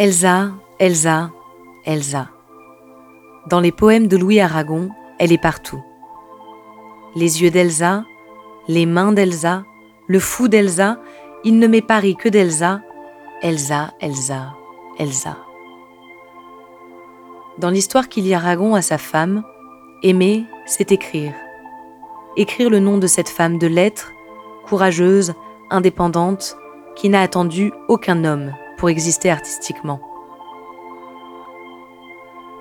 Elsa, Elsa, Elsa. Dans les poèmes de Louis Aragon, elle est partout. Les yeux d'Elsa, les mains d'Elsa, le fou d'Elsa, il ne m'est pari que d'Elsa, Elsa, Elsa, Elsa. Dans l'histoire qu'il lit Aragon à sa femme, aimer, c'est écrire. Écrire le nom de cette femme de lettres, courageuse, indépendante, qui n'a attendu aucun homme pour exister artistiquement.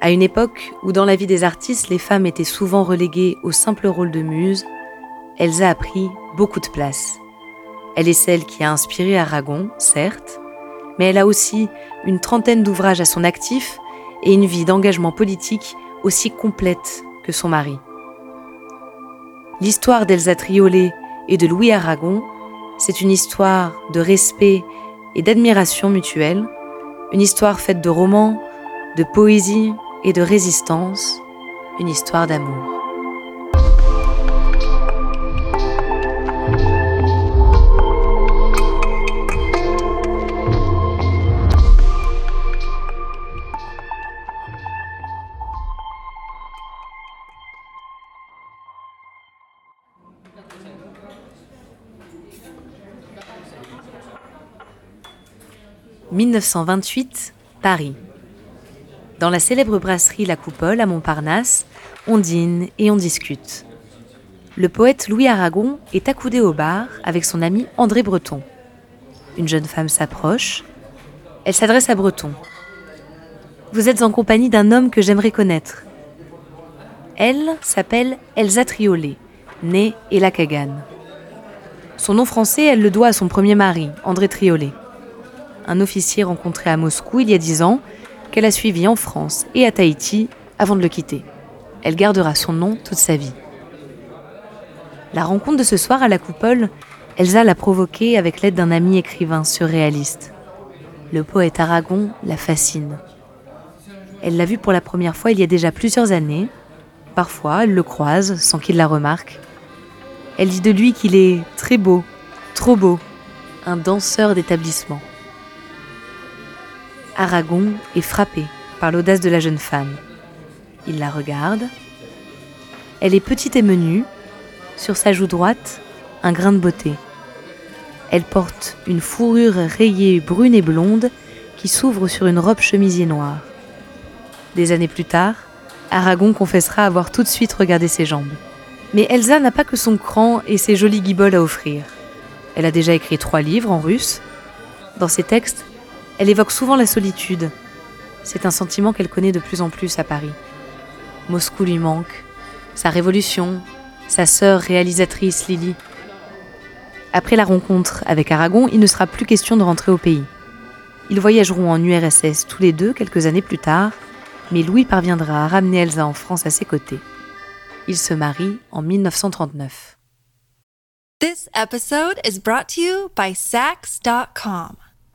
À une époque où dans la vie des artistes les femmes étaient souvent reléguées au simple rôle de muse, Elsa a pris beaucoup de place. Elle est celle qui a inspiré Aragon, certes, mais elle a aussi une trentaine d'ouvrages à son actif et une vie d'engagement politique aussi complète que son mari. L'histoire d'Elsa Triolet et de Louis Aragon, c'est une histoire de respect et d'admiration mutuelle, une histoire faite de romans, de poésie et de résistance, une histoire d'amour. « 1928, Paris. Dans la célèbre brasserie La Coupole à Montparnasse, on dîne et on discute. Le poète Louis Aragon est accoudé au bar avec son ami André Breton. Une jeune femme s'approche. Elle s'adresse à Breton. Vous êtes en compagnie d'un homme que j'aimerais connaître. Elle s'appelle Elsa Triolet, née Ella Kagan. Son nom français, elle le doit à son premier mari, André Triolet. Un officier rencontré à Moscou il y a dix ans qu'elle a suivi en France et à Tahiti avant de le quitter. Elle gardera son nom toute sa vie. La rencontre de ce soir à la coupole, Elsa l'a provoquée avec l'aide d'un ami écrivain surréaliste. Le poète Aragon la fascine. Elle l'a vu pour la première fois il y a déjà plusieurs années. Parfois, elle le croise sans qu'il la remarque. Elle dit de lui qu'il est très beau, trop beau, un danseur d'établissement. Aragon est frappé par l'audace de la jeune femme. Il la regarde. Elle est petite et menue. Sur sa joue droite, un grain de beauté. Elle porte une fourrure rayée brune et blonde qui s'ouvre sur une robe chemisier noire. Des années plus tard, Aragon confessera avoir tout de suite regardé ses jambes. Mais Elsa n'a pas que son cran et ses jolies guiboles à offrir. Elle a déjà écrit trois livres en russe. Dans ses textes, elle évoque souvent la solitude. C'est un sentiment qu'elle connaît de plus en plus à Paris. Moscou lui manque, sa révolution, sa sœur réalisatrice Lily. Après la rencontre avec Aragon, il ne sera plus question de rentrer au pays. Ils voyageront en URSS tous les deux quelques années plus tard, mais Louis parviendra à ramener Elsa en France à ses côtés. Ils se marient en 1939. This episode is brought to you by.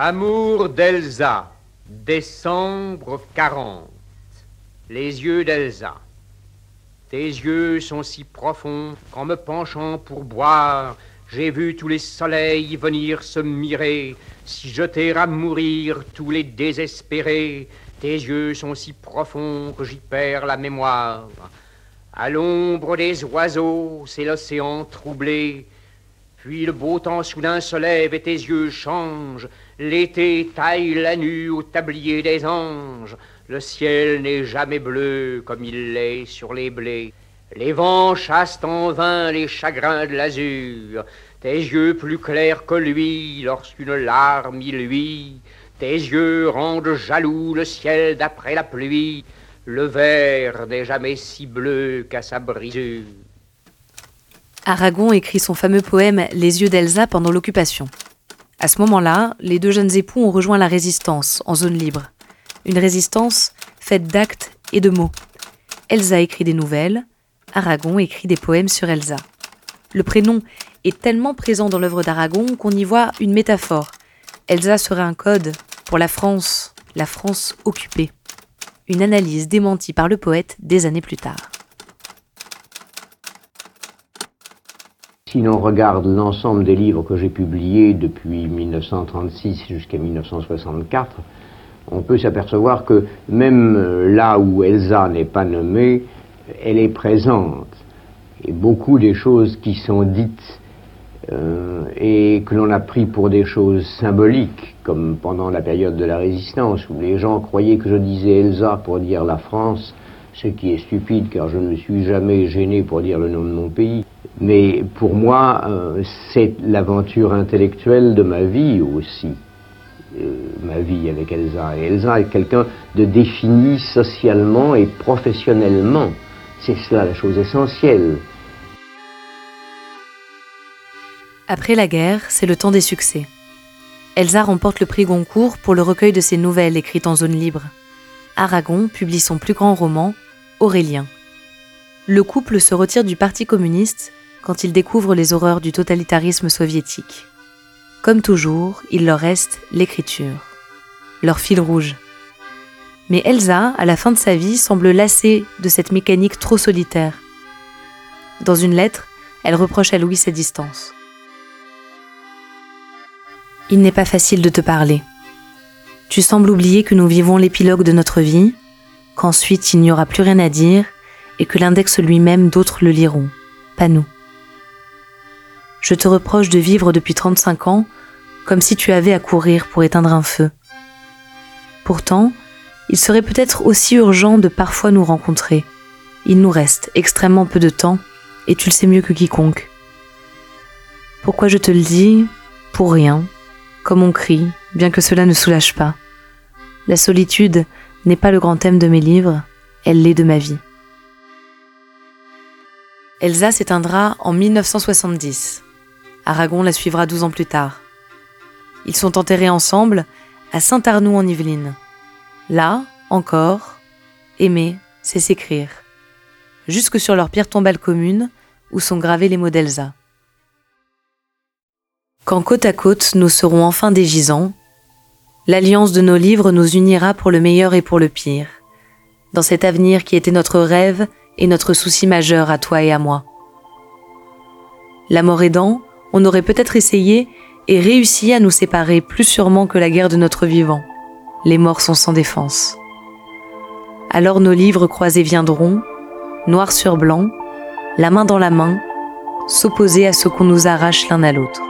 Amour d'Elsa, décembre 40. Les yeux d'Elsa. Tes yeux sont si profonds qu'en me penchant pour boire, j'ai vu tous les soleils venir se mirer, si jeter à mourir tous les désespérés. Tes yeux sont si profonds que j'y perds la mémoire. À l'ombre des oiseaux, c'est l'océan troublé. Puis le beau temps soudain se lève et tes yeux changent. L'été taille la nuit au tablier des anges. Le ciel n'est jamais bleu comme il l'est sur les blés. Les vents chassent en vain les chagrins de l'azur. Tes yeux plus clairs que lui lorsqu'une larme y luit. Tes yeux rendent jaloux le ciel d'après la pluie. Le verre n'est jamais si bleu qu'à sa brisure. Aragon écrit son fameux poème Les yeux d'Elsa pendant l'occupation. À ce moment-là, les deux jeunes époux ont rejoint la résistance en zone libre. Une résistance faite d'actes et de mots. Elsa écrit des nouvelles, Aragon écrit des poèmes sur Elsa. Le prénom est tellement présent dans l'œuvre d'Aragon qu'on y voit une métaphore. Elsa serait un code pour la France, la France occupée. Une analyse démentie par le poète des années plus tard. Si l'on regarde l'ensemble des livres que j'ai publiés depuis 1936 jusqu'à 1964, on peut s'apercevoir que même là où Elsa n'est pas nommée, elle est présente. Et beaucoup des choses qui sont dites euh, et que l'on a pris pour des choses symboliques, comme pendant la période de la résistance, où les gens croyaient que je disais Elsa pour dire la France, ce qui est stupide car je ne me suis jamais gêné pour dire le nom de mon pays. Mais pour moi, euh, c'est l'aventure intellectuelle de ma vie aussi. Euh, ma vie avec Elsa. Et Elsa est quelqu'un de défini socialement et professionnellement. C'est cela la chose essentielle. Après la guerre, c'est le temps des succès. Elsa remporte le prix Goncourt pour le recueil de ses nouvelles écrites en zone libre. Aragon publie son plus grand roman, Aurélien. Le couple se retire du Parti communiste quand ils découvrent les horreurs du totalitarisme soviétique. Comme toujours, il leur reste l'écriture, leur fil rouge. Mais Elsa, à la fin de sa vie, semble lassée de cette mécanique trop solitaire. Dans une lettre, elle reproche à Louis sa distance. Il n'est pas facile de te parler. Tu sembles oublier que nous vivons l'épilogue de notre vie, qu'ensuite il n'y aura plus rien à dire et que l'index lui-même d'autres le liront, pas nous. Je te reproche de vivre depuis 35 ans comme si tu avais à courir pour éteindre un feu. Pourtant, il serait peut-être aussi urgent de parfois nous rencontrer. Il nous reste extrêmement peu de temps et tu le sais mieux que quiconque. Pourquoi je te le dis? Pour rien, comme on crie, bien que cela ne soulage pas. La solitude n'est pas le grand thème de mes livres, elle l'est de ma vie. Elsa s'éteindra en 1970. Aragon la suivra 12 ans plus tard. Ils sont enterrés ensemble à Saint-Arnoux en Yvelines. Là, encore, aimer, c'est s'écrire. Jusque sur leur pierre tombale commune, où sont gravés les mots d'Elsa. Quand côte à côte nous serons enfin des gisants, l'alliance de nos livres nous unira pour le meilleur et pour le pire, dans cet avenir qui était notre rêve et notre souci majeur à toi et à moi. La mort aidant, on aurait peut-être essayé et réussi à nous séparer plus sûrement que la guerre de notre vivant. Les morts sont sans défense. Alors nos livres croisés viendront, noir sur blanc, la main dans la main, s'opposer à ce qu'on nous arrache l'un à l'autre.